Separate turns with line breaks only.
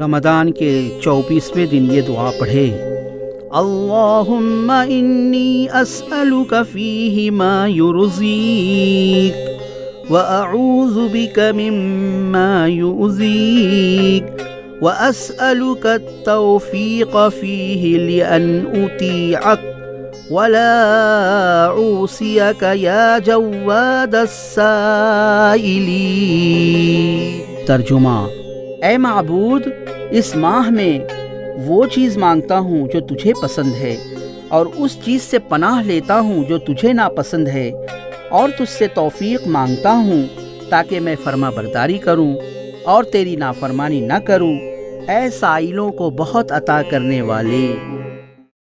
رمضان کے چوبیسویں دن یہ دعا پڑھے۔ اللہم انی اسألک فیہ ما یرزیک وأعوذ بك مما يؤذيك وأسألك التوفيق فيه لأن أطيعك ولا أعوصيك يا جواد السائلين ترجمہ اے معبود، اس ماہ میں وہ چیز مانگتا ہوں جو تجھے پسند ہے، اور اس چیز سے پناہ لیتا ہوں جو تجھے ناپسند ہے، اور تجھ سے توفیق مانگتا ہوں تاکہ میں فرما برداری کروں اور تیری نافرمانی نہ کروں۔ اے سائلوں کو بہت عطا کرنے والے